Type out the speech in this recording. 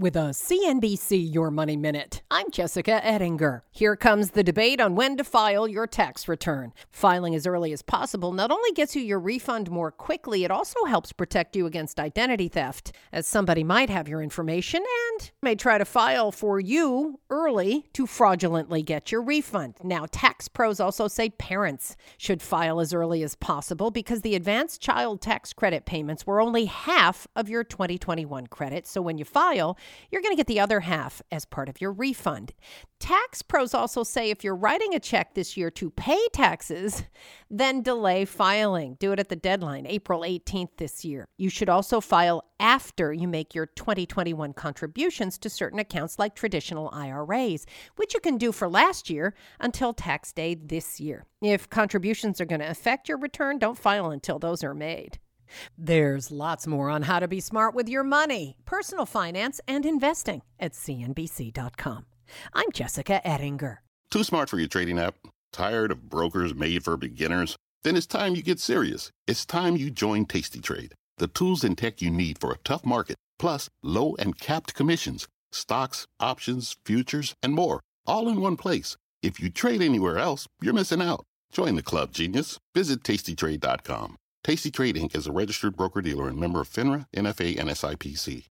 with a CNBC Your Money Minute. I'm Jessica Ettinger. Here comes the debate on when to file your tax return. Filing as early as possible not only gets you your refund more quickly, it also helps protect you against identity theft, as somebody might have your information and may try to file for you early to fraudulently get your refund. Now, tax pros also say parents should file as early as possible because the advanced child tax credit payments were only half of your 2021 credit. So when you file, you're going to get the other half as part of your refund. Tax pros also say if you're writing a check this year to pay taxes, then delay filing. Do it at the deadline, April 18th this year. You should also file after you make your 2021 contributions to certain accounts like traditional IRAs, which you can do for last year until tax day this year. If contributions are going to affect your return, don't file until those are made. There's lots more on how to be smart with your money, personal finance, and investing at CNBC.com. I'm Jessica Ettinger. Too smart for your trading app? Tired of brokers made for beginners? Then it's time you get serious. It's time you join Tasty Trade, the tools and tech you need for a tough market, plus low and capped commissions, stocks, options, futures, and more, all in one place. If you trade anywhere else, you're missing out. Join the club, genius. Visit tastytrade.com. Tasty Trade Inc. is a registered broker dealer and member of FINRA, NFA, and SIPC.